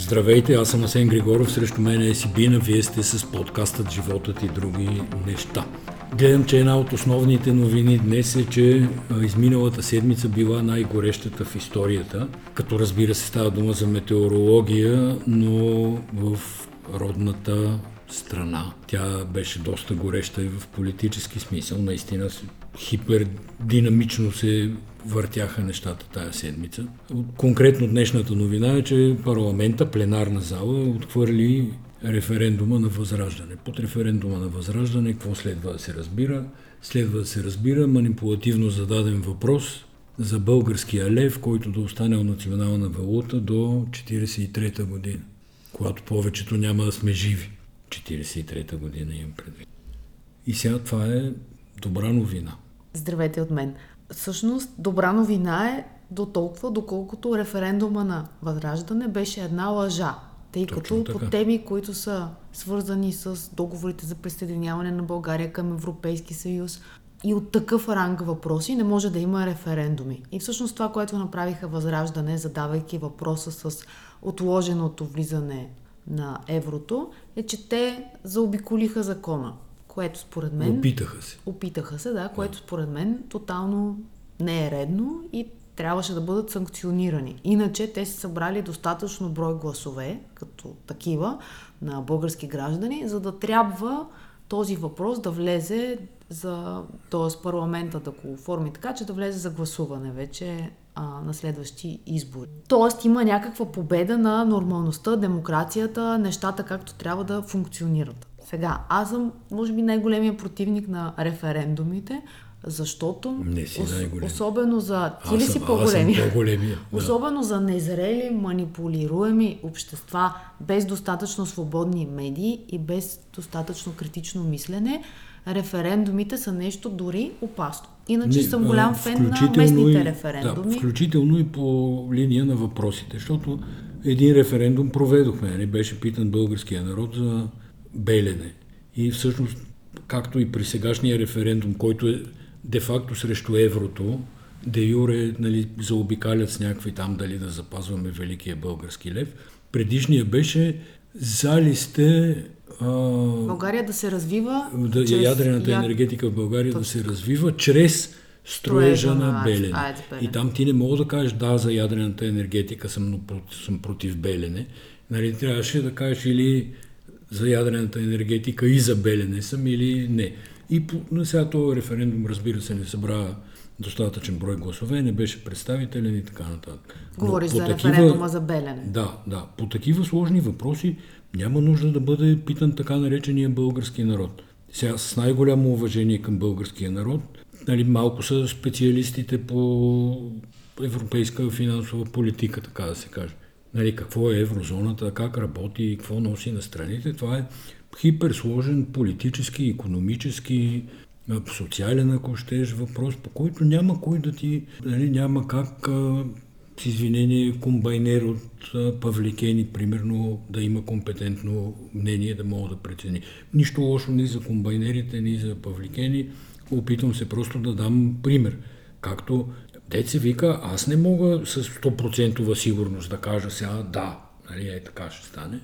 Здравейте, аз съм Асен Григоров, срещу мен е Сибина, вие сте с подкастът Животът и други неща. Гледам, че една от основните новини днес е, че изминалата седмица била най-горещата в историята, като разбира се става дума за метеорология, но в родната страна. Тя беше доста гореща и в политически смисъл. Наистина хипердинамично се въртяха нещата тая седмица. Конкретно днешната новина е, че парламента, пленарна зала, отхвърли референдума на Възраждане. Под референдума на Възраждане какво следва да се разбира? Следва да се разбира манипулативно зададен въпрос за българския лев, който да остане национална валута до 1943 година, когато повечето няма да сме живи. 1943 година имам предвид. И сега това е добра новина. Здравейте от мен. Всъщност, добра новина е до толкова, доколкото референдума на Възраждане беше една лъжа. Тъй Точно като така. по теми, които са свързани с договорите за присъединяване на България към Европейски съюз и от такъв ранг въпроси не може да има референдуми. И всъщност това, което направиха Възраждане, задавайки въпроса с отложеното влизане на еврото, е, че те заобиколиха закона което според мен... Опитаха се. Опитаха се, да, което според мен тотално не е редно и трябваше да бъдат санкционирани. Иначе те са събрали достатъчно брой гласове, като такива, на български граждани, за да трябва този въпрос да влезе за, т.е. парламента да го оформи така, че да влезе за гласуване вече а, на следващи избори. Тоест има някаква победа на нормалността, демокрацията, нещата както трябва да функционират. Сега, аз съм, може би, най-големия противник на референдумите, защото не си ос- особено за... Ти ли си по-големи? по-големия. Да. Особено за незрели, манипулируеми общества, без достатъчно свободни медии и без достатъчно критично мислене, референдумите са нещо дори опасно. Иначе не, съм голям фен на местните и, референдуми. Да, включително и по линия на въпросите, защото един референдум проведохме. Не беше питан българския народ за Белене. И всъщност, както и при сегашния референдум, който е де-факто срещу еврото, де юре нали, заобикалят с някакви там дали да запазваме великия български лев. Предишния беше за ли сте а, България да се развива. Да, чрез ядрената яд... енергетика в България Точно. да се развива чрез строежа на Белене. И там ти не мога да кажеш да за ядрената енергетика съм, съм против Белене. Нали, трябваше да кажеш или за ядрената енергетика и за Белене съм или не. И по, на сега този референдум, разбира се, не събра достатъчен брой гласове, не беше представителен и така нататък. Говориш за такива, референдума за Белене. Да, да. По такива сложни въпроси няма нужда да бъде питан така наречения български народ. Сега с най-голямо уважение към българския народ, нали, малко са специалистите по европейска финансова политика, така да се каже нали, какво е еврозоната, как работи какво носи на страните. Това е хиперсложен политически, економически, социален, ако щеш, въпрос, по който няма кой да ти, нали, няма как а, с извинение комбайнер от Павликени, примерно, да има компетентно мнение, да мога да прецени. Нищо лошо ни за комбайнерите, ни за Павликени. Опитвам се просто да дам пример. Както Деца вика, аз не мога с 100% сигурност да кажа сега да, нали, е така ще стане.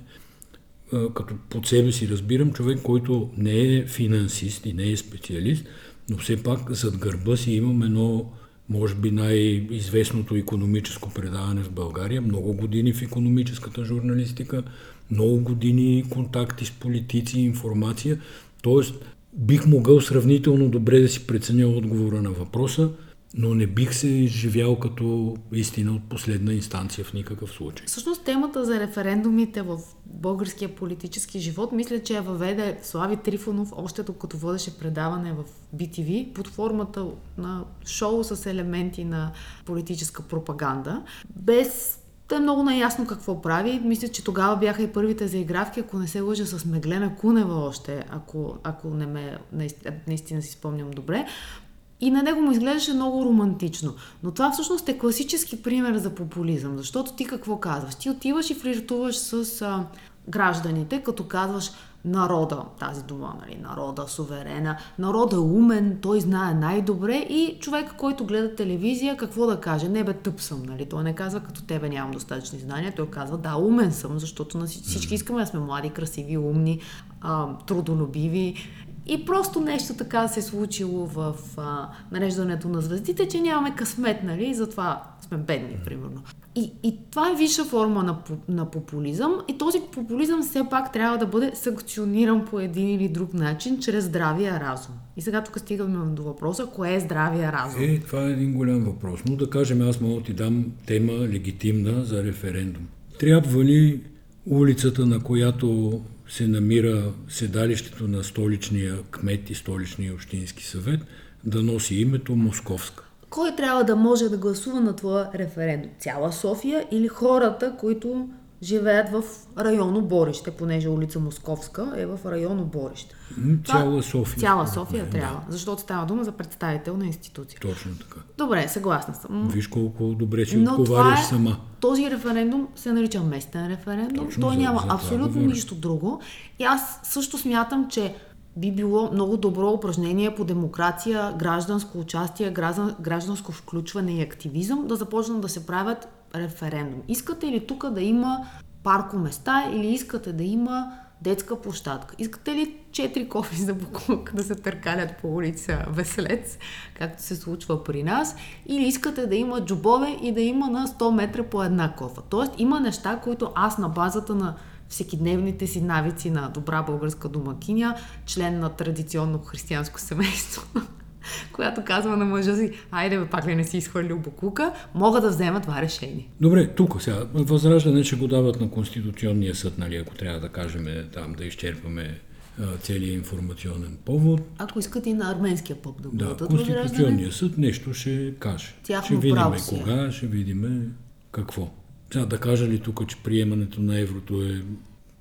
Като под себе си разбирам човек, който не е финансист и не е специалист, но все пак зад гърба си имам едно, може би най-известното економическо предаване в България, много години в економическата журналистика, много години контакти с политици, информация. Тоест, бих могъл сравнително добре да си преценя отговора на въпроса, но не бих се изживял като истина от последна инстанция в никакъв случай. Всъщност темата за референдумите в българския политически живот, мисля, че я въведе Слави Трифонов още докато водеше предаване в BTV под формата на шоу с елементи на политическа пропаганда, без да е много наясно какво прави. Мисля, че тогава бяха и първите заигравки, ако не се лъжа с Меглена Кунева още, ако, ако не ме наистина, наистина си спомням добре. И на него му изглеждаше много романтично. Но това всъщност е класически пример за популизъм, защото ти какво казваш? Ти отиваш и флиртуваш с а, гражданите, като казваш народа, тази дума, нали, народа, суверена, народа е умен, той знае най-добре и човек, който гледа телевизия, какво да каже? Не бе, тъп съм, нали? Той не казва, като тебе нямам достатъчни знания, той казва, да, умен съм, защото на всички искаме да сме млади, красиви, умни, а, трудолюбиви и просто нещо така се е случило в а, нареждането на звездите, че нямаме късмет, нали? Затова сме бедни, примерно. И, и това е висша форма на, на популизъм и този популизъм все пак трябва да бъде санкциониран по един или друг начин, чрез здравия разум. И сега тук стигаме до въпроса, кое е здравия разум? Е, това е един голям въпрос. Но да кажем, аз мога да ти дам тема легитимна за референдум. Трябва ли улицата, на която се намира седалището на столичния кмет и столичния общински съвет, да носи името Московска. Кой трябва да може да гласува на твоя референдум? Цяла София или хората, които живеят в районо Борище, понеже улица Московска е в районо Борище. Цяла София. Цяла София трябва, да. защото става дума за представител на институция. Точно така. Добре, съгласна съм. Виж колко добре си отговаряш е, сама. Този референдум се нарича местен референдум. Точно Той за, няма за абсолютно нищо друго. И аз също смятам, че би било много добро упражнение по демокрация, гражданско участие, гражданско включване и активизъм да започнат да се правят референдум. Искате ли тук да има паркоместа или искате да има детска площадка? Искате ли четири кофи за буклук да се търкалят по улица Веселец, както се случва при нас? Или искате да има джобове и да има на 100 метра по една кофа? Тоест има неща, които аз на базата на всекидневните си навици на добра българска домакиня, член на традиционно християнско семейство, която казва на мъжа си, айде бе, пак ли не си изхвърлил буклука, могат да вземат това решение. Добре, тук сега, възраждане ще го дават на Конституционния съд, нали, ако трябва да кажем там да изчерпаме целият информационен повод. Ако искат и на арменския поп да бъдат Да, Конституционния съд нещо ще каже. Тяхно ще видим право кога, ще видим какво. Сега да кажа ли тук, че приемането на еврото е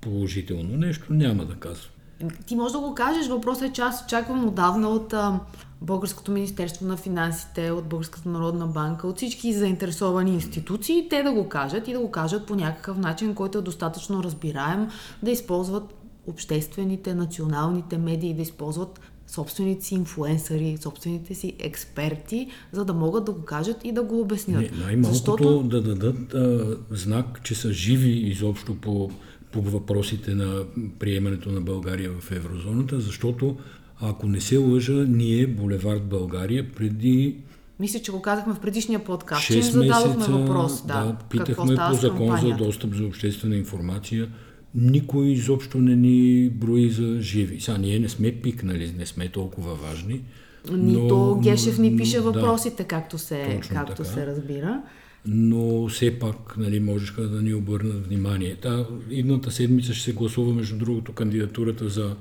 положително нещо, няма да казвам. Ти можеш да го кажеш, въпросът е, че аз очаквам отдавна от а, Българското Министерство на финансите, от Българската народна банка, от всички заинтересовани институции, те да го кажат и да го кажат по някакъв начин, който е достатъчно разбираем, да използват обществените, националните медии, да използват собствените си инфуенсъри, собствените си експерти, за да могат да го кажат и да го обяснят. Не, най-малкото Защото... да дадат а, знак, че са живи изобщо по, по въпросите на приемането на България в еврозоната, защото ако не се лъжа, ние, Булевард България, преди мисля, че го казахме в предишния подкаст, че им зададохме месеца, въпрос. Да, да питахме по закон за достъп за обществена информация никой изобщо не ни брои за живи. Сега ние не сме пикнали, не сме толкова важни. Нито но, Гешев ни пише въпросите, да, както, се, както така. се разбира. Но все пак нали, можеха да ни обърнат внимание. Та, идната седмица ще се гласува, между другото, кандидатурата за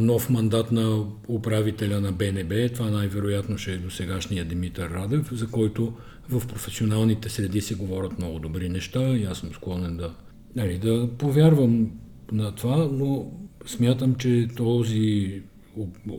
нов мандат на управителя на БНБ. Това най-вероятно ще е до сегашния Димитър Радев, за който в професионалните среди се говорят много добри неща и аз съм склонен да нали, да повярвам на това, но смятам, че този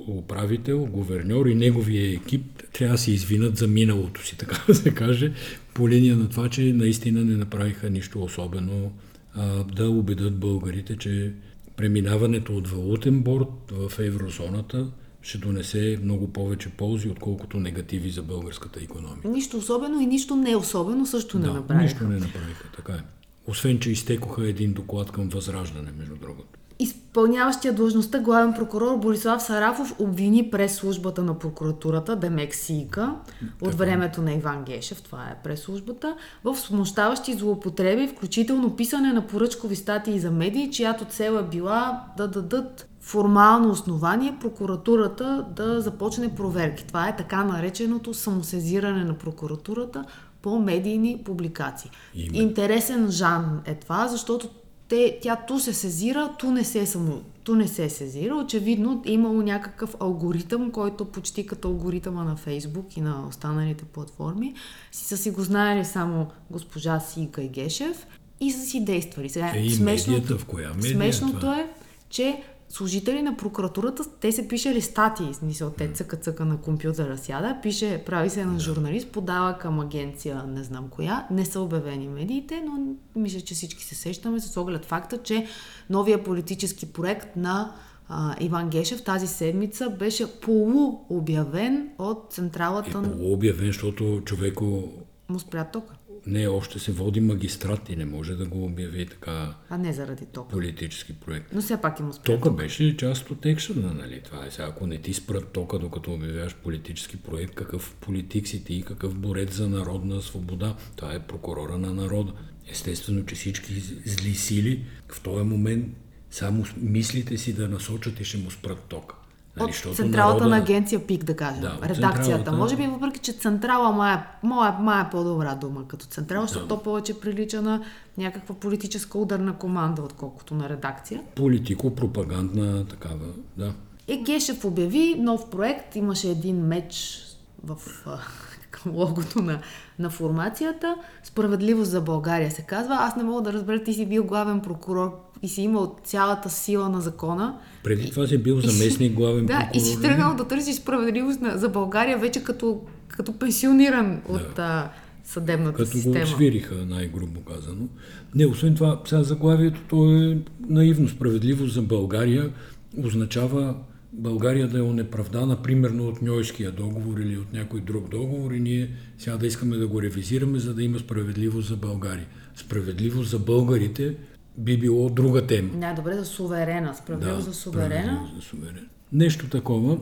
управител, гуверньор и неговия екип трябва да се извинат за миналото си, така да се каже, по линия на това, че наистина не направиха нищо особено а, да убедат българите, че преминаването от валутен борт в еврозоната ще донесе много повече ползи, отколкото негативи за българската економика. Нищо особено и нищо не особено също не да, направиха. нищо не направиха, така е. Освен, че изтекоха един доклад към Възраждане, между другото. Изпълняващия длъжността главен прокурор Борислав Сарафов обвини през службата на прокуратурата, Демек Сийка, от времето на Иван Гешев, това е през службата, в смущаващи злоупотреби, включително писане на поръчкови статии за медии, чиято цел е била да дадат формално основание прокуратурата да започне проверки. Това е така нареченото самосезиране на прокуратурата по медийни публикации. Име. Интересен жан е това, защото те, тя ту се сезира, ту не се само, ту не се сезира. Очевидно е имало някакъв алгоритъм, който почти като алгоритъма на Фейсбук и на останалите платформи, си са си го знаели само госпожа Сика и Гешев и са си действали. Сега, е, и смешното, медията, в коя медия смешното е, че служители на прокуратурата, те се пишели статии, смисъл, те цъка цъка на компютъра сяда, пише, прави се на журналист, подава към агенция, не знам коя, не са обявени медиите, но мисля, че всички се сещаме с оглед факта, че новия политически проект на а, Иван Гешев тази седмица беше полуобявен от централата... Е, полуобявен, защото човеко... Му спря тока. Не, още се води магистрат и не може да го обяви така... А не заради тока. Политически проект. Но все пак има спря Тока беше част от екшена, нали? Това е сега, ако не ти спрат тока, докато обявяваш политически проект, какъв политик си ти, какъв борец за народна свобода. Това е прокурора на народа. Естествено, че всички зли сили в този момент само мислите си да насочат и ще му спрат тока. Нали, от централата народа... на агенция ПИК, да кажем. Да, Редакцията. Може би, въпреки че централа май е, май, май е по-добра дума като централа, защото да. то повече прилича на някаква политическа ударна команда, отколкото на редакция. Политико-пропагандна такава, да. И Гешев обяви нов проект. Имаше един меч в логото на, на формацията. Справедливост за България се казва. Аз не мога да разбера, ти си бил главен прокурор и си имал цялата сила на закона. Преди това си бил заместник главен да, прокурор. Да, и си тръгнал да търсиш справедливост на, за България вече като, като пенсиониран да. от а, съдебната като система. Като го свириха, най-грубо казано. Не, освен това, сега заглавието то е наивно справедливост за България означава България да е онеправдана, примерно от Ньойския договор или от някой друг договор и ние сега да искаме да го ревизираме, за да има справедливост за България. Справедливост за българите би било друга тема. Не, добре, за суверена. Справедливо да, за суверена. За суверена. Нещо такова,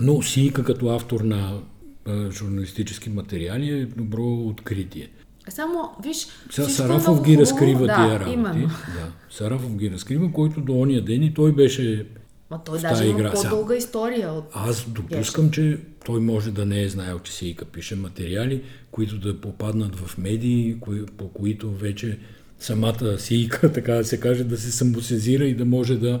но Сийка като автор на а, журналистически материали е добро откритие. Само, виж, Сега Сарафов ги разкрива да, тия работи. Именно. Да, Сарафов ги разкрива, който до ония ден и той беше Ма той даже има по-дълга история. От... Аз допускам, че той може да не е знаел, че Сийка пише материали, които да попаднат в медии, кои, по които вече самата Сийка, така да се каже, да се самосезира и да може да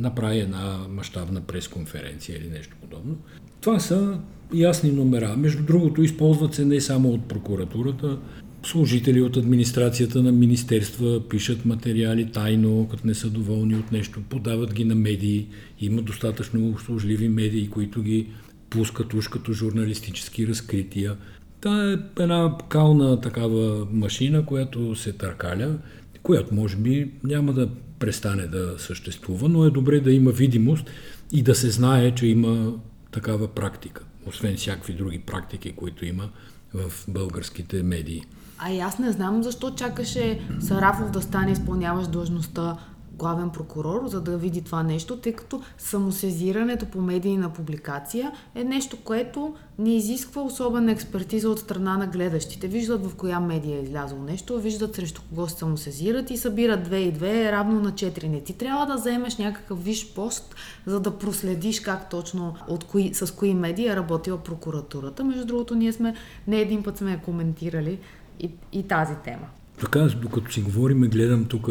направи една мащабна пресконференция или нещо подобно. Това са ясни номера. Между другото, използват се не само от прокуратурата, служители от администрацията на министерства пишат материали тайно, като не са доволни от нещо, подават ги на медии. Има достатъчно служливи медии, които ги пускат уж като журналистически разкрития. Та е една кална такава машина, която се търкаля, която може би няма да престане да съществува, но е добре да има видимост и да се знае, че има такава практика, освен всякакви други практики, които има в българските медии. А и аз не знам защо чакаше Сарафов да стане изпълняващ длъжността главен прокурор, за да види това нещо, тъй като самосезирането по медийна публикация е нещо, което не изисква особена експертиза от страна на гледащите. Виждат в коя медия е излязло нещо, виждат срещу кого се самосезират и събират 2 и 2 е равно на 4. Не ти трябва да вземеш някакъв виш пост, за да проследиш как точно от кои, с кои медии е работила прокуратурата. Между другото, ние сме не един път сме коментирали и, и тази тема. Така, докато си говорим, гледам тук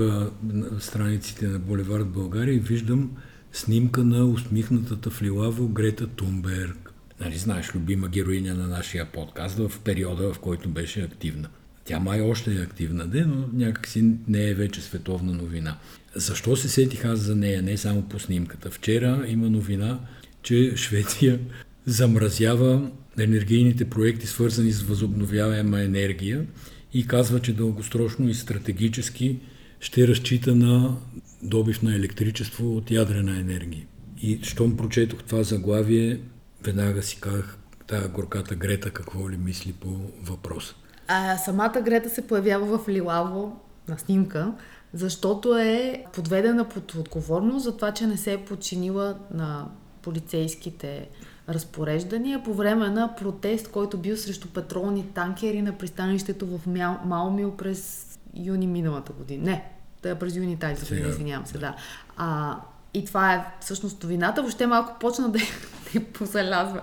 страниците на Боливард България и виждам снимка на усмихнатата в Лилаво Грета Тунберг. Нали, знаеш, любима героиня на нашия подкаст в периода, в който беше активна. Тя май още е активна, де, но някакси не е вече световна новина. Защо се сетих аз за нея, не само по снимката? Вчера има новина, че Швеция замразява енергийните проекти, свързани с възобновяема енергия и казва, че дългосрочно и стратегически ще разчита на добив на електричество от ядрена енергия. И щом прочетох това заглавие, веднага си казах, тая горката Грета какво ли мисли по въпроса. А самата Грета се появява в Лилаво на снимка, защото е подведена под отговорност за това, че не се е подчинила на полицейските разпореждания по време на протест, който бил срещу петролни танкери на пристанището в Малмил през юни миналата година. Не, да през юни тази година, извинявам се, да. А, и това е всъщност новината. Въобще малко почна да, да позалязва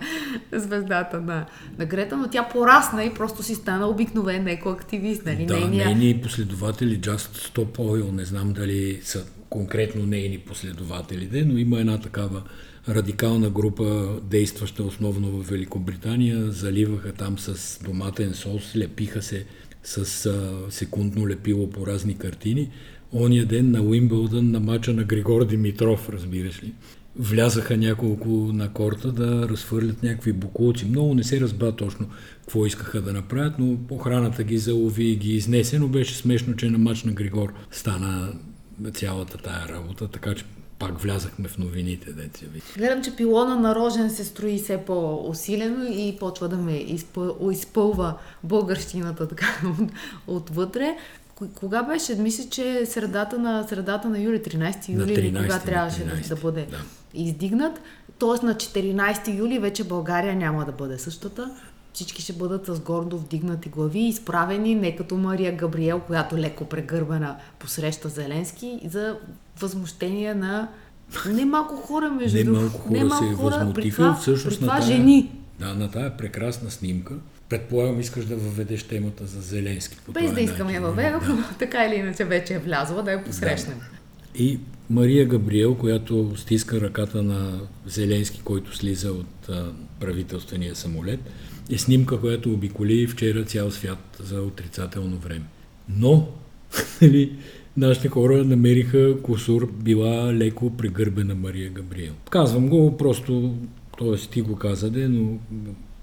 звездата на, на Грета, но тя порасна и просто си стана обикновен екоактивист. Нали? Да, нейния... нейни последователи, Just Stop Oil, не знам дали са конкретно нейни последователи, но има една такава радикална група, действаща основно в Великобритания, заливаха там с доматен сос, лепиха се с а, секундно лепило по разни картини. ония ден на Уимбълдън на мача на Григор Димитров, разбираш ли. Влязаха няколко на корта да разхвърлят някакви букулци. Много не се разбра точно какво искаха да направят, но охраната ги залови и ги изнесе, но беше смешно, че на мач на Григор стана цялата тая работа, така че пак влязахме в новините, деца ви. Гледам, че пилона на Рожен се строи все по-усилено и почва да ме изпъл, изпълва българщината така отвътре. Кога беше? Мисля, че средата на, средата на юли, 13 юли, На 13, кога трябваше 13, да бъде да. издигнат. Тоест на 14 юли вече България няма да бъде същата. Всички ще бъдат с гордо вдигнати глави, изправени не като Мария Габриел, която леко прегърбена посреща Зеленски, за възмущение на немалко хора, между Не другото. малко хора Немалко се хора, възмутиха, това, всъщност при на това тая, жени. Да, на тая прекрасна снимка. Предполагам, искаш да въведеш темата за Зеленски. По Без да искам я начин. въведох, така или иначе вече е влязла, да я посрещнем. И Мария Габриел, която стиска ръката на Зеленски, който слиза от а, правителствения самолет, е снимка, която обиколи вчера цял свят за отрицателно време. Но, нали, нашите хора намериха косур, била леко прегърбена Мария Габриел. Казвам го просто, т.е. ти го казаде, но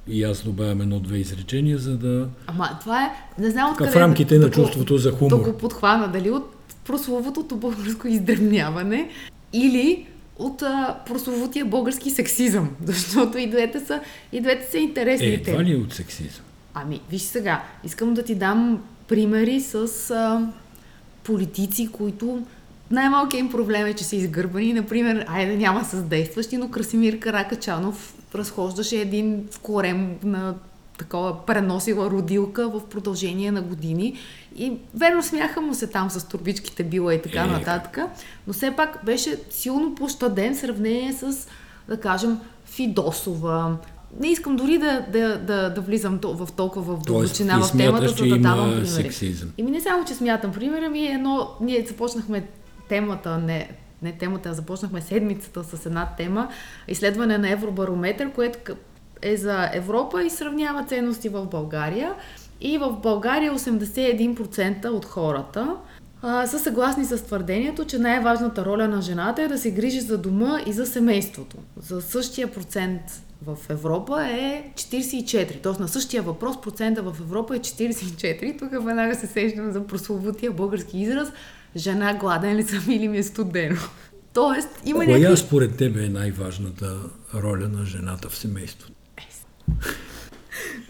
и аз добавям едно-две изречения, за да... Ама това е, не знам откъде... в рамките на чувството за хумор. Да го подхвана, дали от прословутото българско издревняване или от а, прословутия български сексизъм, защото и двете са, и двете са интересни Е, това ли е от сексизъм? Ами, виж сега, искам да ти дам примери с а, политици, които най-малкият им проблем е, че са изгърбани. Например, айде няма с действащи, но Красимир Каракачанов разхождаше един корем на такова преносила родилка в продължение на години. И верно смяха му се там с турбичките била и така Е, нататък. Но все пак беше силно пощаден в сравнение с, да кажем, Фидосова. Не искам дори да, да, да, да влизам в толкова в дълбочина в темата, за да давам примери. сексизъм. И ми не само, че смятам примера ми, е едно, ние започнахме темата, не, не темата, а започнахме седмицата с една тема, изследване на Евробарометър, което е за Европа и сравнява ценности в България. И в България 81% от хората а, са съгласни с твърдението, че най-важната роля на жената е да се грижи за дома и за семейството. За същия процент в Европа е 44. Тоест на същия въпрос процента в Европа е 44. Тук веднага се сещам за прословутия български израз жена гладен ли съм или ми е студено. Тоест има Коя някакви... според тебе е най-важната роля на жената в семейството?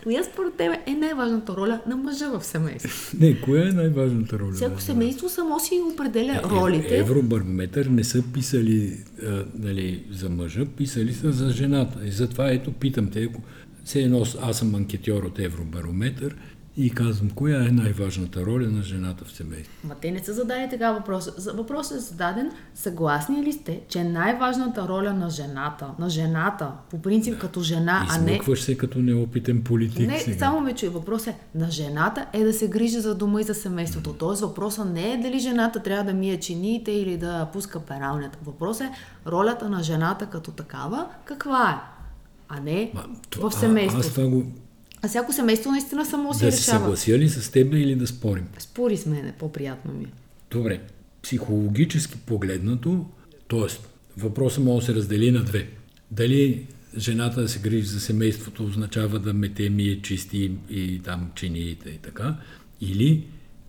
Коя според теб е най-важната роля на мъжа в семейството? Не, коя е най-важната роля? Всяко семейство само си определя ролите. Е, Евробарометър не са писали а, нали, за мъжа, писали са за жената. И затова ето питам те, ако все едно аз съм анкетьор от Евробарометър и казвам, коя е най-важната роля на жената в семейството? Ма те не са задали така въпрос. За- Въпросът е зададен, съгласни ли сте, че най-важната роля на жената, на жената, по принцип като жена, а не... Измъкваш се като неопитен политик Не, сега. само ме чуй. Въпросът е на жената е да се грижи за дома и за семейството. Тоест въпросът не е дали жената трябва да мие чиниите или да пуска пералнята. Въпросът е ролята на жената като такава каква е, а не Ма, това- в а- семейството. Аз това го... А всяко семейство наистина само си Да се решава. съглася ли с теб или да спорим? Спори с мене, по-приятно ми. Добре, психологически погледнато, т.е. въпросът може да се раздели на две. Дали жената да се грижи за семейството означава да мете, мие, чисти и там чиниите и така, или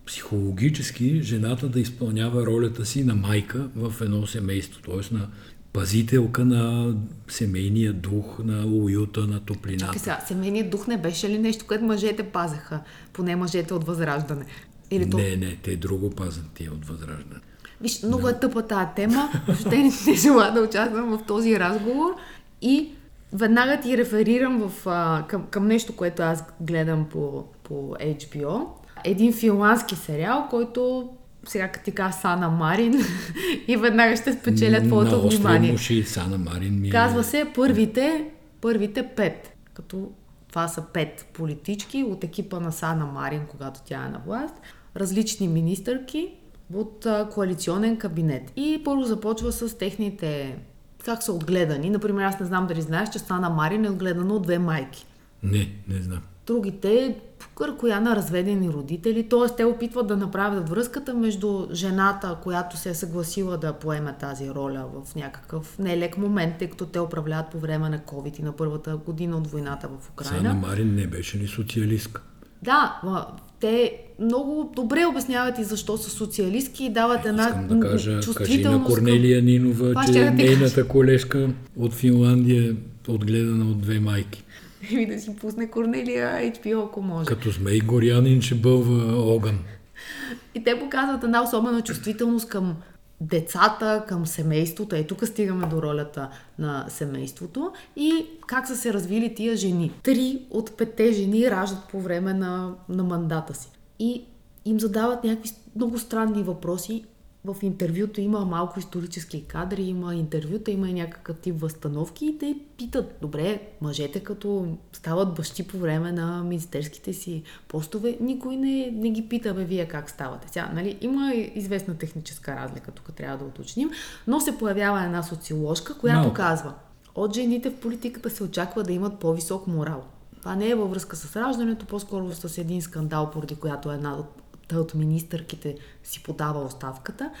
психологически жената да изпълнява ролята си на майка в едно семейство, т.е. на пазителка на семейния дух, на уюта, на топлината. Чакай сега, семейният дух не беше ли нещо, което мъжете пазеха? Поне мъжете от Възраждане. Или то... Не, не, те друго пазят тия от възраждане. Виж, много е тъпа тази тема, въобще не, не желая да участвам в този разговор и веднага ти реферирам в, а, към, към нещо, което аз гледам по, по HBO. Един финландски сериал, който сега като ти кажа Сана Марин и веднага ще спечеля твоето внимание. муши Сана Марин ми Казва се първите, първите пет. Като това са пет политички от екипа на Сана Марин, когато тя е на власт. Различни министърки от коалиционен кабинет. И първо започва с техните как са отгледани. Например, аз не знам дали знаеш, че Сана Марин е отгледана от две майки. Не, не знам. Другите коя на разведени родители, т.е. те опитват да направят връзката между жената, която се е съгласила да поеме тази роля в някакъв нелек момент, тъй като те управляват по време на COVID и на първата година от войната в Украина. Сана Марин не беше ли социалистка? Да, те много добре обясняват и защо са социалистки и дават една Искам да кажа, чувствителност. Кажи на Корнелия Нинова, Това че нейната кажа. колежка от Финландия е отгледана от две майки. И да си пусне Корнелия HBO, ако може. Като Змей Горянин ще бълва огън. И те показват една особена чувствителност към децата, към семейството. Е, тук стигаме до ролята на семейството и как са се развили тия жени. Три от петте жени раждат по време на, на мандата си. И им задават някакви много странни въпроси. В интервюто има малко исторически кадри, има интервюта, има и някакъв тип възстановки и те питат, добре, мъжете като стават бащи по време на министерските си постове, никой не, не ги пита, бе, вие как ставате. Сега, нали, има известна техническа разлика, тук трябва да уточним, но се появява една социоложка, която Малко. казва, от жените в политиката се очаква да имат по-висок морал. Това не е във връзка с раждането, по-скоро с един скандал, поради която една от от министърките си подава оставката.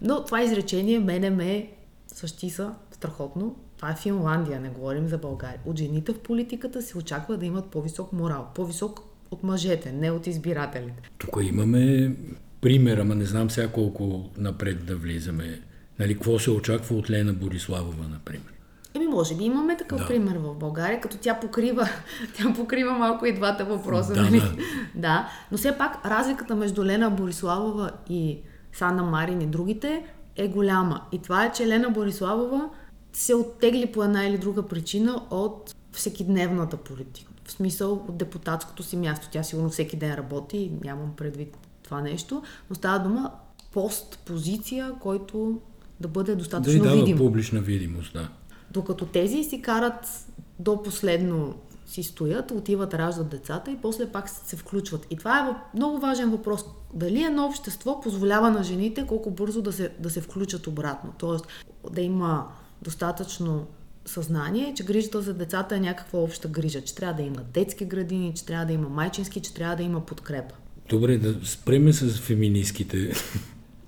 Но това изречение мене ме същиса страхотно. Това е Финландия, не говорим за България. От жените в политиката се очаква да имат по-висок морал. По-висок от мъжете, не от избирателите. Тук имаме пример, ама не знам сега колко напред да влизаме. Нали, какво се очаква от Лена Бориславова, например? Еми, може би имаме такъв Да. пример в България, като тя покрива, тя покрива малко и двата въпроса. Да, нали? да. да. Но все пак разликата между Лена Бориславова и Сана Марин и другите е голяма. И това е, че Лена Бориславова се оттегли по една или друга причина от всекидневната политика. В смисъл от депутатското си място. Тя сигурно всеки ден работи, нямам предвид това нещо, но става дума пост, позиция, който да бъде Да достатъчно дава видим. публична видимост, да. Докато тези си карат до последно си стоят, отиват, раждат децата и после пак се включват. И това е много важен въпрос. Дали едно общество позволява на жените колко бързо да се, да се включат обратно? Тоест да има достатъчно съзнание, че грижата за децата е някаква обща грижа, че трябва да има детски градини, че трябва да има майчински, че трябва да има подкрепа. Добре, да спреме с феминистките.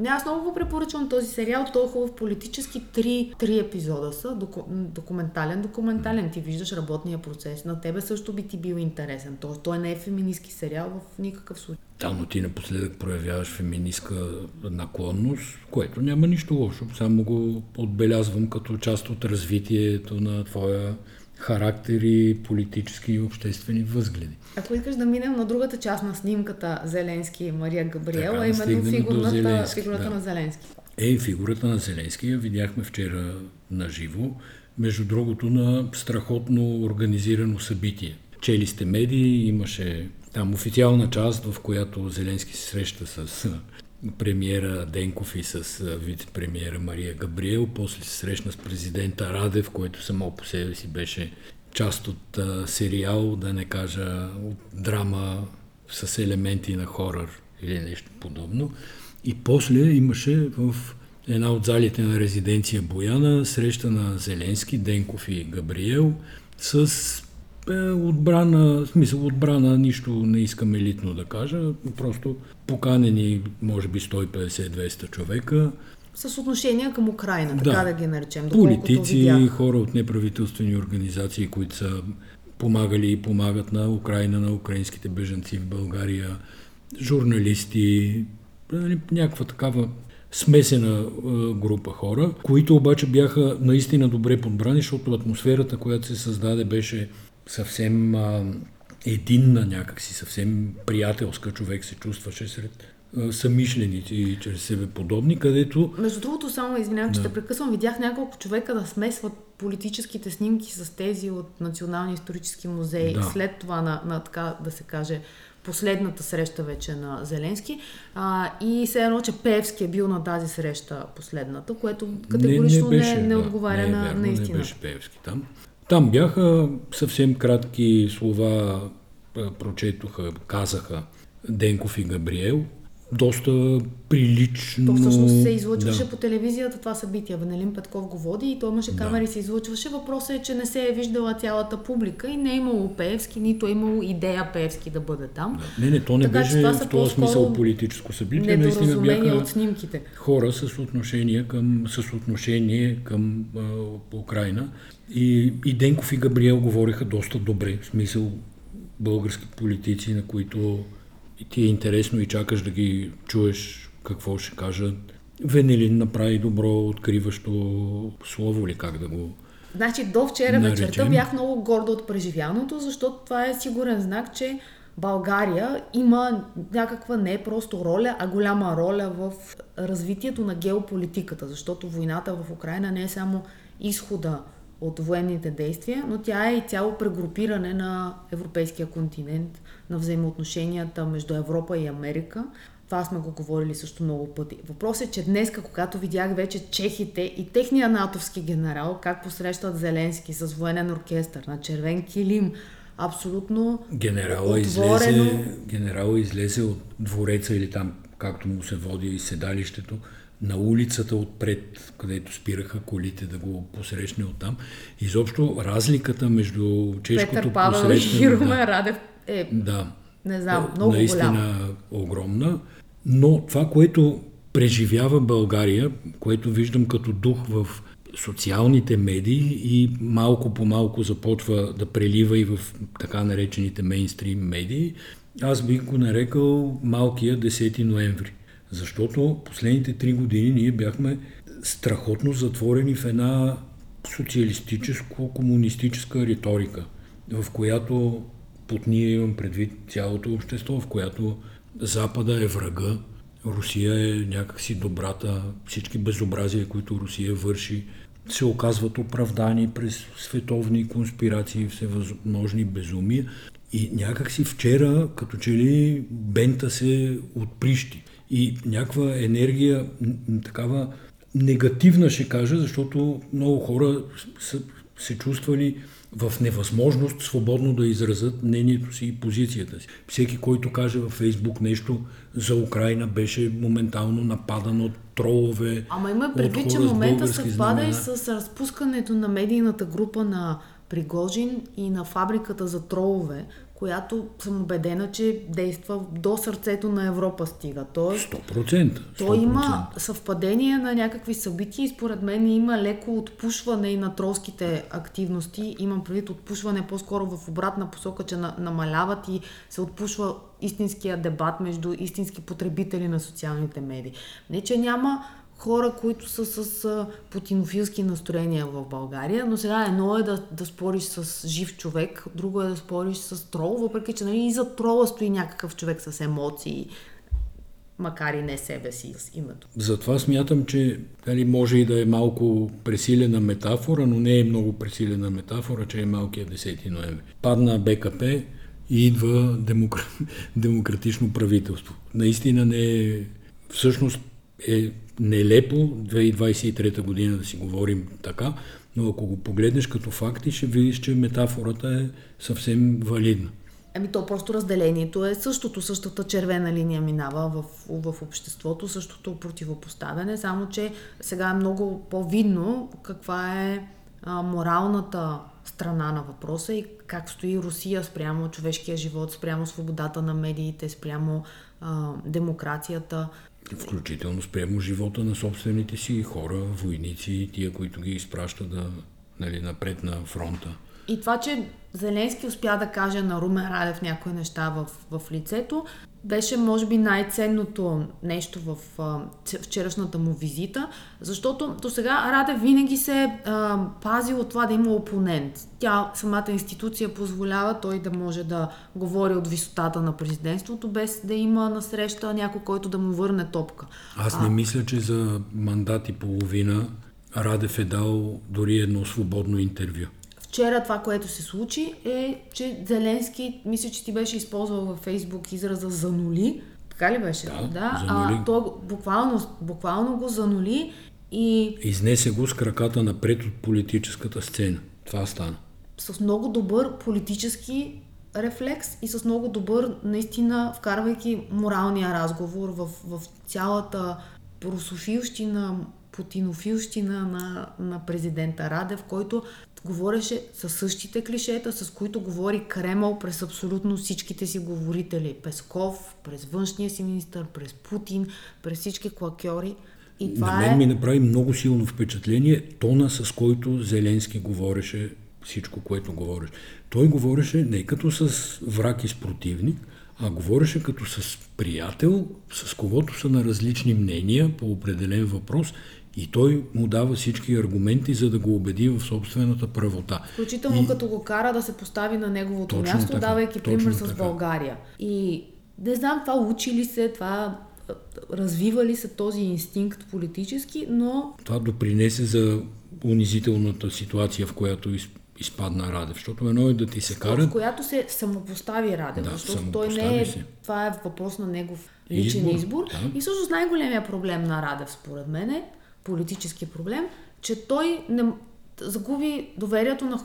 Не, аз много го препоръчвам този сериал. Той е хубав политически. Три, три епизода са. Доку, документален, документален. Ти виждаш работния процес. На тебе също би ти бил интересен. Той, той не е феминистки сериал в никакъв случай. Да, но ти напоследък проявяваш феминистка наклонност, което няма нищо лошо. Само го отбелязвам като част от развитието на твоя характер и политически и обществени възгледи. Ако искаш да минем на другата част на снимката Зеленски и Мария Габриел, Така, да именно фигурната, Зеленски, фигурата да. на Зеленски. Е, фигурата на Зеленски я видяхме вчера на живо, между другото на страхотно организирано събитие. Чели сте медии, имаше там официална част, в която Зеленски се среща с премиера Денков и с вице-премиера Мария Габриел, после се срещна с президента Радев, който само по себе си беше част от а, сериал, да не кажа от драма с елементи на хорър или нещо подобно. И после имаше в една от залите на резиденция Бояна среща на Зеленски, Денков и Габриел с е, отбрана, в смисъл отбрана, нищо не искам елитно да кажа, просто поканени може би 150-200 човека, С отношение към Украина, Да. така да ги наречем. политици, видях. хора от неправителствени организации, които са помагали и помагат на Украина, на украинските бежанци в България, журналисти, нали, някаква такава смесена е, група хора, които обаче бяха наистина добре подбрани, защото атмосферата, която се създаде, беше съвсем а, единна някакси, съвсем приятелска човек се чувстваше сред а, самишленици и чрез себе подобни, където Между другото, само извинявам, че Да. те прекъсвам, видях няколко човека да смесват политическите снимки с тези от Националния исторически музей Да. след това на, на така да се каже последната среща вече на Зеленски а, и все едно, че Певски е бил на тази среща последната, което категорично не, не, не, да, отговаря не е на, вярно, на истина. Не беше Певски там. Там бяха съвсем кратки слова, прочетоха, казаха Денков и Габриел. Доста прилично. То всъщност се излъчваше да. по телевизията това събитие. Венелин Петков го води и той имаше камери да. се излъчваше. Въпросът е, че не се е виждала цялата публика и не е имало Пеевски, нито е имало идея Пеевски да бъде там. Да. Не, не, то не така, беше в този смисъл политическо събитие. Наистина бяха от снимките. хора с отношение към, с отношение към а, Украина. И, и Денков и Габриел говориха доста добре. В смисъл български политици, на които и ти е интересно и чакаш да ги чуеш какво ще кажат. Венелин направи добро откриващо слово ли как да го Значи до вчера наречем. вечерта бях много горда от преживяното, защото това е сигурен знак, че България има някаква не просто роля, а голяма роля в развитието на геополитиката, защото войната в Украина не е само изхода от военните действия, но тя е и цяло прегрупиране на европейския континент, на взаимоотношенията между Европа и Америка. Това сме го говорили също много пъти. Въпросът е, че днес, когато видях вече чехите и техния натовски генерал, как посрещат Зеленски с военен оркестър на червен килим, абсолютно генерала отворено... излезе, генерала излезе от двореца или там, както му се води и седалището, на улицата отпред, където спираха колите да го посрещне оттам. Изобщо разликата между чешкото Петър Павел посрещане... и Румен да, Радев е, да, не знам, е, много наистина голям. огромна. Но това, което преживява България, което виждам като дух в социалните медии и малко по малко започва да прелива и в така наречените мейнстрим медии, аз бих го нарекал малкия 10 ноември. Защото последните три години ние бяхме страхотно затворени в една социалистическо-комунистическа риторика, в която под ние имам предвид цялото общество, в която Запада е врага, Русия е някакси добрата, всички безобразия, които Русия върши, се оказват оправдани през световни конспирации, всевъзможни безумия. И някакси вчера, като че ли бента се отприщи и някаква енергия, такава негативна ще кажа, защото много хора са се чувствали в невъзможност свободно да изразят мнението си и позицията си. Всеки, който каже във Фейсбук нещо за Украина, беше моментално нападан от тролове. Ама има предвид, че момента съвпада и с разпускането на медийната група на Пригожин и на фабриката за тролове, която съм убедена, че действа до сърцето на Европа стига. Тоест, 100%, 100%. То има съвпадение на някакви събития и според мен има леко отпушване и на тролските активности. Имам предвид отпушване по-скоро в обратна посока, че намаляват и се отпушва истинския дебат между истински потребители на социалните медии. Не, че няма хора, които са с путинофилски настроения в България, но сега едно е да, да спориш с жив човек, друго е да спориш с трол, въпреки че нали, и за трола стои някакъв човек с емоции, макар и не себе си с името. Затова смятам, че нали, може и да е малко пресилена метафора, но не е много пресилена метафора, че е малкият 10 ноември. Падна БКП и идва демокр... демократично правителство. Наистина не е... Всъщност е нелепо 2023 година да си говорим така, но ако го погледнеш като факти, ще видиш, че метафората е съвсем валидна. Ами то просто разделението е същото, същата червена линия минава в, в обществото, същото противопоставяне, само че сега е много по-видно каква е а, моралната страна на въпроса и как стои Русия спрямо човешкия живот, спрямо свободата на медиите, спрямо а, демокрацията. Включително спрямо живота на собствените си хора, войници, тия, които ги изпращат да, нали, напред на фронта. И това, че Зеленски успя да каже на Румен Радев някои неща в, в лицето, беше, може би, най-ценното нещо в а, вчерашната му визита, защото до сега Радев винаги се а, пази от това да има опонент. Тя, самата институция позволява той да може да говори от висотата на президентството, без да има насреща някой, който да му върне топка. Аз не а... мисля, че за мандат и половина Радев е дал дори едно свободно интервю. Вчера това, което се случи е, че Зеленски, мисля, че ти беше използвал във Фейсбук израза занули. Така ли беше? Да, да. А, той буквално, буквално го занули и... Изнесе го с краката напред от политическата сцена. Това стана. С много добър политически рефлекс и с много добър, наистина, вкарвайки моралния разговор в, в цялата прософилщина, путинофилщина на, на президента Радев, който говореше със същите клишета, с които говори Кремъл през абсолютно всичките си говорители. Песков, през външния си министр, през Путин, през всички клакьори. И това на мен е... ми направи много силно впечатление тона, с който Зеленски говореше всичко, което говореше. Той говореше не като с враг и с противник, а говореше като с приятел, с когото са на различни мнения по определен въпрос и той му дава всички аргументи, за да го убеди в собствената правота. Включително и... като го кара да се постави на неговото точно място, така, давайки пример с така. България. И не знам това учи ли се, това развива ли се този инстинкт политически, но... Това допринесе за унизителната ситуация, в която изпадна Радев, защото едно е да ти се кара... В която се самопостави Радев, да, защото той не е... Се. Това е въпрос на негов личен избор. избор. Да. И всъщност най-големия проблем на Радев, според мен е, политически проблем, че той не загуби доверието на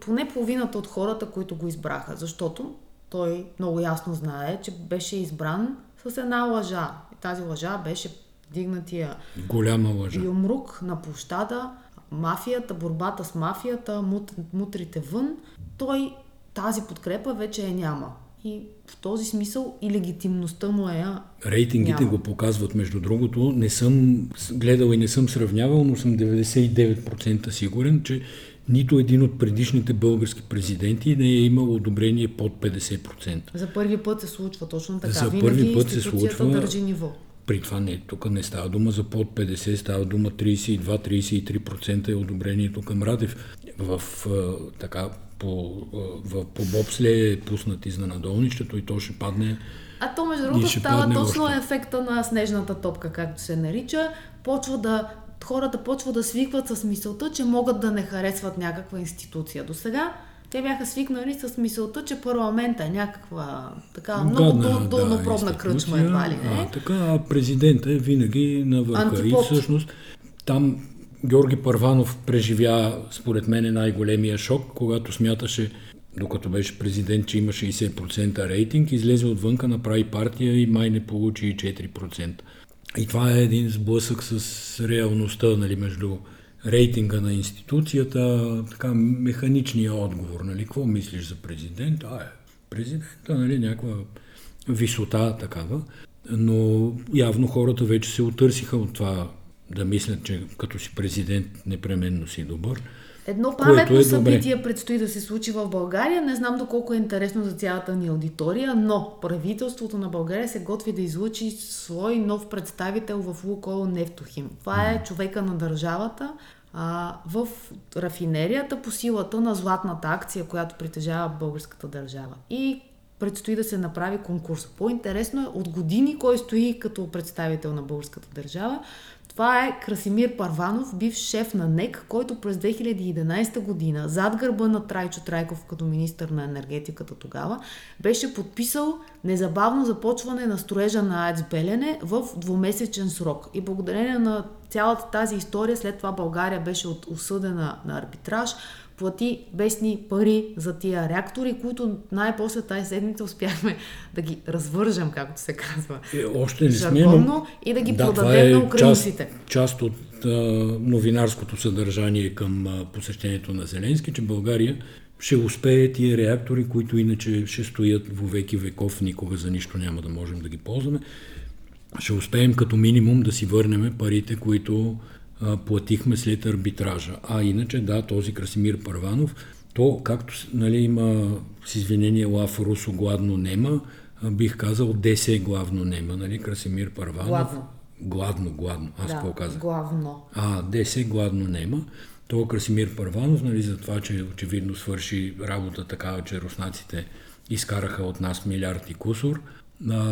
поне половината от хората, които го избраха, защото той много ясно знае, че беше избран с една лъжа. И тази лъжа беше дигнатия голяма лъжа. Юмрук на площада, мафията, борбата с мафията, мут, мутрите вън. Той тази подкрепа вече е няма. И в този смисъл и легитимността му е. Рейтингите няма. го показват, между другото. Не съм гледал и не съм сравнявал, но съм 99% сигурен, че нито един от предишните български президенти не е имал одобрение под 50%. За първи път се случва точно така. За Винаги първи път се случва. държи ниво. При това не, тук не става дума за под 50, става дума 32-33% е одобрението към Радев. В така по, в, по бобсле е пуснат изненадолнището и то ще падне. А то, между другото, става точно още. ефекта на снежната топка, както се нарича. Почва да, хората почва да свикват с мисълта, че могат да не харесват някаква институция. До сега те бяха свикнали с мисълта, че парламента е някаква така много долнопробна да, кръчма едва ли не. А, така, президента е винаги на върха. И всъщност там Георги Първанов преживя, според мен, най-големия шок, когато смяташе, докато беше президент, че има 60% рейтинг, излезе отвънка, направи партия и май не получи и 4%. И това е един сблъсък с реалността нали, между рейтинга на институцията, така механичния отговор. Нали, какво мислиш за президент? А, е, президента, нали, някаква висота такава. Но явно хората вече се отърсиха от това да мислят, че като си президент непременно си добър. Едно паметно е събитие добре. предстои да се случи в България. Не знам доколко е интересно за цялата ни аудитория, но правителството на България се готви да излучи свой нов представител в Лукойл Нефтохим. Това е човека на държавата а, в рафинерията по силата на златната акция, която притежава българската държава. И предстои да се направи конкурс. По-интересно е от години кой стои като представител на българската държава. Това е Красимир Парванов, бив шеф на НЕК, който през 2011 година, зад гърба на Трайчо Трайков като министър на енергетиката тогава, беше подписал незабавно започване на строежа на АЕЦ Белене в двумесечен срок. И благодарение на цялата тази история, след това България беше осъдена на арбитраж, плати бесни пари за тия реактори, които най-после тази седмица успяхме да ги развържем, както се казва. Е, още не сме, но... и да ги да, продадем е на украинците. Част, част от а, новинарското съдържание към а, посещението на Зеленски, че България ще успее тия реактори, които иначе ще стоят во веки веков, никога за нищо няма да можем да ги ползваме. Ще успеем като минимум да си върнем парите, които платихме след арбитража. А иначе, да, този Красимир Първанов, то, както нали, има с извинение лав русо гладно нема, бих казал десе главно нема, нали, Красимир Първанов. Гладно. Гладно, гладно. Аз да, какво казах? Главно. А, десе гладно нема. То Красимир Първанов, нали, за това, че очевидно свърши работа такава, че руснаците изкараха от нас милиард и кусор,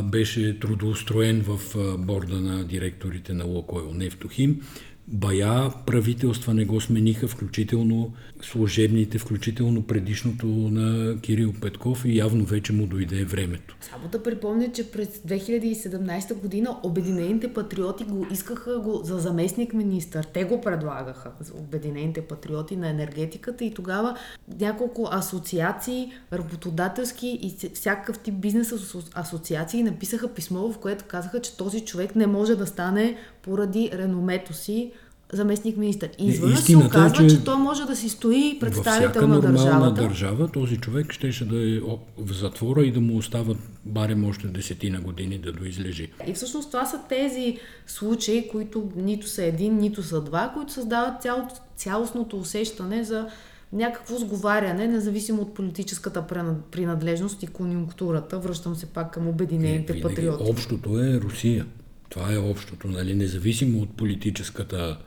беше трудоустроен в борда на директорите на Локойл Нефтохим бая правителства не го смениха, включително служебните, включително предишното на Кирил Петков и явно вече му дойде времето. Само да припомня, че през 2017 година Обединените патриоти го искаха го за заместник министър. Те го предлагаха, Обединените патриоти на енергетиката и тогава няколко асоциации, работодателски и всякакъв тип бизнес асоциации написаха писмо, в което казаха, че този човек не може да стане поради реномето си заместник министър. И изведнъж се е, оказва, че, че той може да си стои представител на държавата. държава този човек щеше да е в затвора и да му остават барем още десетина години да доизлежи. И всъщност това са тези случаи, които нито са един, нито са два, които създават цяло, цялостното усещане за някакво сговаряне, независимо от политическата принадлежност и конюнктурата. Връщам се пак към Обединените е, патриоти. Общото е Русия. Това е общото, нали? независимо от политическата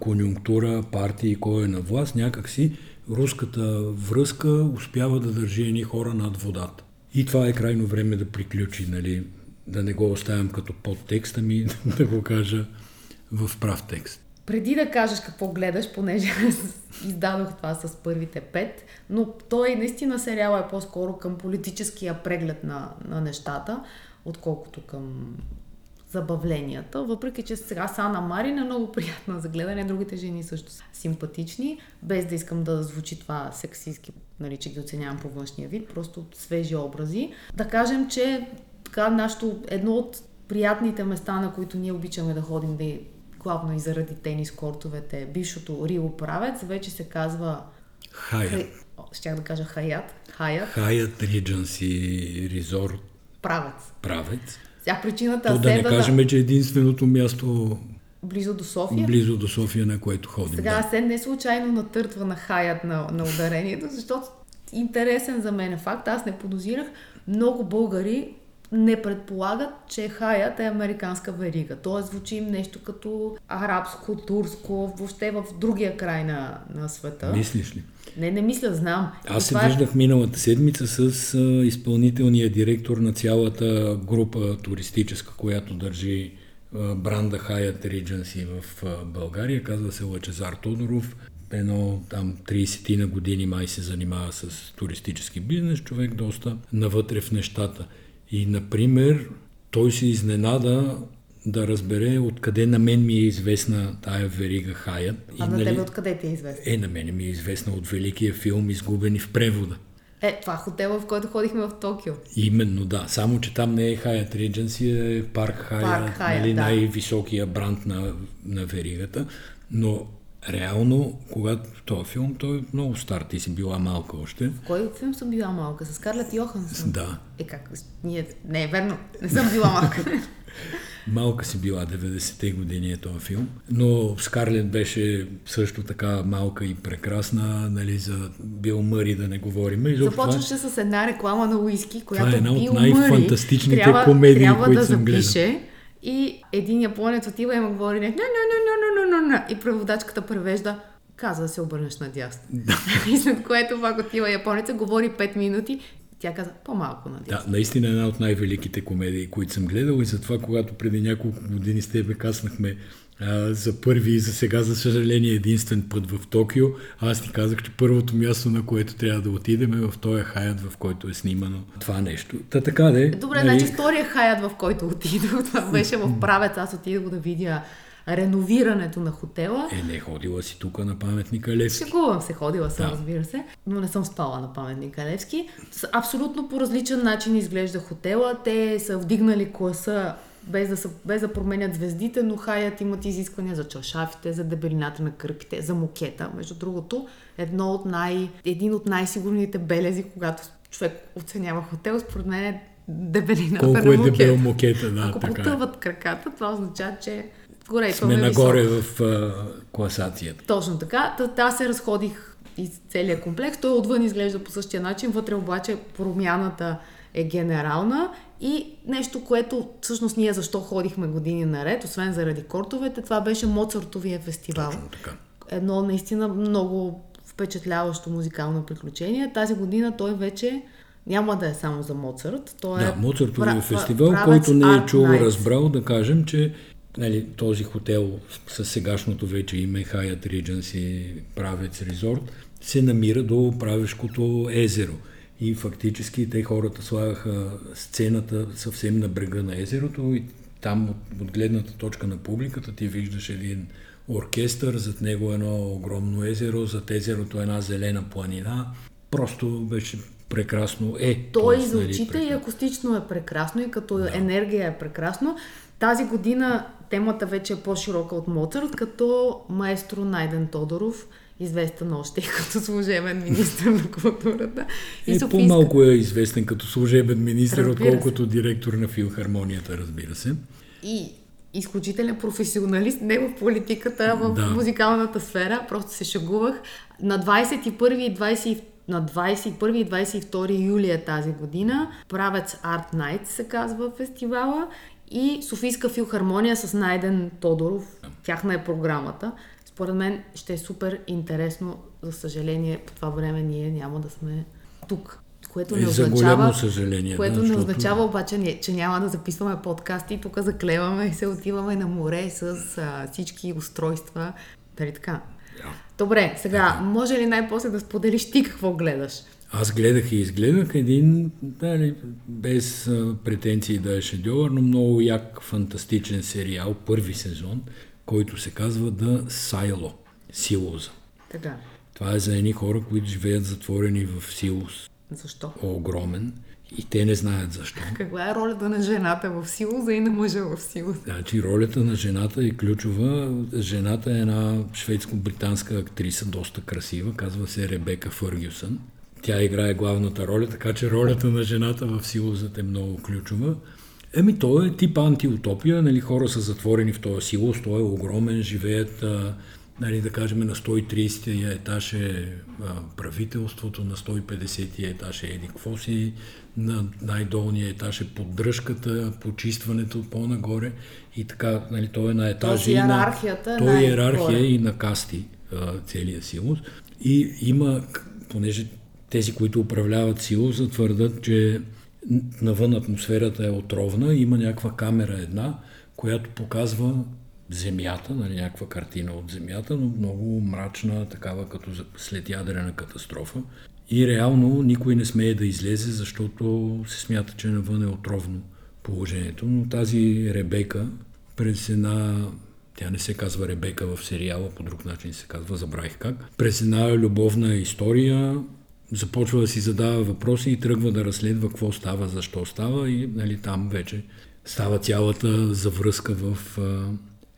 конюнктура, партии, кой е на власт, някакси руската връзка успява да държи едни хора над водата. И това е крайно време да приключи, нали? да не го оставям като подтекст, ами да го кажа в прав текст. Преди да кажеш какво гледаш, понеже издадох това с първите пет, но той наистина сериала е по-скоро към политическия преглед на, на нещата, отколкото към забавленията, въпреки че сега с Ана Марин е много приятна за гледане, другите жени също са симпатични, без да искам да звучи това сексистски, нали, че ги оценявам по външния вид, просто свежи образи. Да кажем, че така нашето, едно от приятните места, на които ние обичаме да ходим, да главно и заради тенис кортовете, бившото Рио Правец, вече се казва Хаят. Щях да кажа Хаят. Хаят. Хаят Редженси Резорт. Правец. Правец. Тя причината То да не кажем, че единственото място близо до София. Близо до София, на което ходим. Сега да. се не случайно натъртва на хаят на, на ударението, защото интересен за мен е факт. Аз не подозирах. Много българи не предполагат, че хаят е американска верига. Тоест звучи им нещо като арабско, турско, въобще в другия край на, на света. Мислиш ли? Не, не мисля, знам. Аз се е... виждах миналата седмица с а, изпълнителния директор на цялата група туристическа, която държи а, бранда Hyatt Regency в а, България. Казва се Лачезар Тодоров. Едно там 30 на години май се занимава с туристически бизнес. Човек доста навътре в нещата. И, например, той се изненада да разбере откъде на мен ми е известна тая верига Хаят. А и, на нали, тебе откъде ти е известна? Е, на мен ми е известна от великия филм Изгубени в превода. Е, това е хотела, в който ходихме в Токио. Именно, да. Само, че там не е Hyatt Regency, е Парк Hyatt, нали, да. най-високия бранд на, на веригата. Но реално, когато този филм, той е много стар. Ти си била малка още. В кой филм съм била малка? С Скарлет Йоханссон? Да. Е, как? Ние... Не, е верно. Не съм била малка. Малка си била 90-те години е този филм, но Скарлет беше също така малка и прекрасна, нали, за Бил Мъри да не говорим. И Започваше това... с една реклама на уиски, която това е една от най-фантастичните комедии, трябва които да съм запише. И един японец отива и му говори не, не, не, не, не, не, не, и преводачката превежда каза да се обърнеш надясно. и след което пак отива японеца, говори 5 минути тя каза по-малко на Да, наистина е една от най-великите комедии, които съм гледал и затова, когато преди няколко години с тебе каснахме а, за първи и за сега, за съжаление, единствен път в Токио, аз ти казах, че първото място, на което трябва да отидем е в този хаят, в който е снимано това нещо. Та така де. Добре, нали... значи втория хаят, в който отидох, това беше в правец, аз отидох да видя реновирането на хотела. Е, не ходила си тук на паметника Левски. Шегувам се, ходила съм, да. разбира се, но не съм спала на паметника Левски. Абсолютно по различен начин изглежда хотела. Те са вдигнали класа без да, са, без да променят звездите, но хаят имат изисквания за чашафите, за дебелината на кърпите, за мокета. Между другото, едно от най, един от най-сигурните белези, когато човек оценява хотел, според мен е дебелината Колко на е дебел мокета, да. Ако така е. потъват краката, това означава, че горе, сме е нагоре в а, класацията. Точно така. Аз се разходих из целият комплекс. Той отвън изглежда по същия начин, вътре обаче промяната е генерална и нещо, което всъщност ние защо ходихме години наред, освен заради кортовете, това беше Моцартовия фестивал. Точно така. Едно наистина много впечатляващо музикално приключение. Тази година той вече няма да е само за Моцарт. Той да, е Моцартовия фестивал, който не е чул, разбрал, да кажем, че нали, този хотел с сегашното вече име Hyatt Regency Правец Резорт се намира до Правешкото езеро. И фактически те хората слагаха сцената съвсем на брега на езерото и там от, от гледната точка на публиката ти виждаш един оркестър, зад него едно огромно езеро, зад езерото една зелена планина. Просто беше прекрасно. Е, Той и за очите и акустично е прекрасно и като да. енергия е прекрасно. Тази година темата вече е по-широка от Моцарт, като маестро Найден Тодоров известен още като служебен министр на културата. И Софийска... по-малко е известен като служебен министр, отколкото директор на филхармонията, разбира се. И изключителен професионалист, не в политиката, а в да. музикалната сфера. Просто се шагувах. На 21 и 20 на 21 и 22 юли е тази година. Правец Art Night се казва фестивала и Софийска филхармония с Найден Тодоров. Тяхна е програмата. Според мен ще е супер интересно. За съжаление, по това време ние няма да сме тук. Което не означава, съжаление, което да, не защото... означава обаче, че няма да записваме подкасти. Тук заклеваме и се отиваме на море с а, всички устройства. Дали така? Yeah. Добре, сега, yeah. може ли най-после да споделиш ти какво гледаш? Аз гледах и изгледах един, дали, без а, претенции да е шедьовър, но много як фантастичен сериал, първи сезон, който се казва The Silo, Силоза. Така. Това е за едни хора, които живеят затворени в Силос. Защо? Огромен. И те не знаят защо. Каква е ролята на жената в Силоза и на мъжа в Силоза? Значи ролята на жената е ключова. Жената е една шведско-британска актриса, доста красива, казва се Ребека Фъргюсън. Тя играе главната роля, така че ролята на жената в Силозът е много ключова. Еми, то е тип антиутопия, нали, хора са затворени в този силос, той е огромен, живеят, а, нали, да кажем, на 130-я етаж е а, правителството, на 150-я етаж е еди какво си, на най-долния етаж е поддръжката, почистването по-нагоре и така, нали, той е на етажи. Иерархията на, той е иерархия и на касти а, целият силос. И има, понеже тези, които управляват силоса, твърдат, че навън атмосферата е отровна, има някаква камера една, която показва земята, нали, някаква картина от земята, но много мрачна, такава като след ядрена катастрофа. И реално никой не смее да излезе, защото се смята, че навън е отровно положението. Но тази Ребека през една тя не се казва Ребека в сериала, по друг начин се казва, забравих как. През една любовна история започва да си задава въпроси и тръгва да разследва какво става, защо става и нали, там вече става цялата завръзка в а,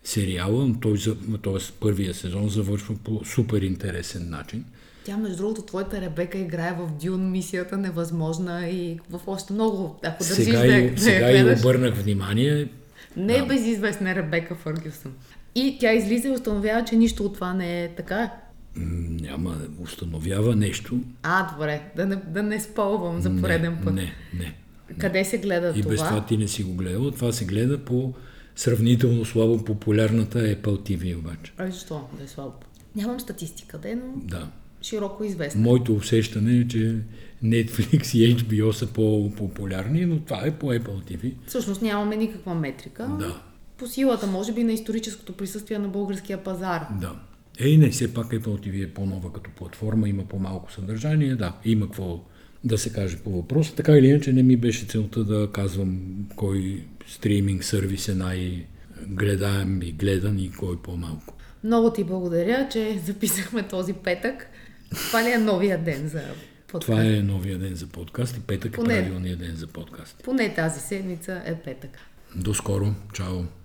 сериала. Той, т.е. първия сезон завършва по супер интересен начин. Тя, между другото, твоята Ребека играе в Дюн мисията невъзможна и в още много, ако държиш сега да, и, да Сега и обърнах внимание. Не е безизвестна Ребека Фъргюсън. И тя излиза и установява, че нищо от това не е така няма, установява нещо. А, добре, да не, да не спълвам за пореден не, път. Не, не. Къде се гледа и това? И без това ти не си го гледал. Това се гледа по сравнително слабо популярната Apple TV обаче. А защо да е слабо? Нямам статистика, да, но да. широко известно. Моето усещане е, че Netflix и HBO са по-популярни, но това е по Apple TV. Всъщност нямаме никаква метрика. Да. По силата, може би, на историческото присъствие на българския пазар. Да. Ей, не, все пак Apple TV е по-нова като платформа, има по-малко съдържание, да, има какво да се каже по въпроса. Така или иначе не ми беше целта да казвам кой стриминг сервис е най-гледаем и гледан и кой по-малко. Много ти благодаря, че записахме този петък. Това ли е новия ден за подкаст? Това е новия ден за подкаст и петък е Поне... е правилният ден за подкаст. Поне тази седмица е петък. До скоро. Чао.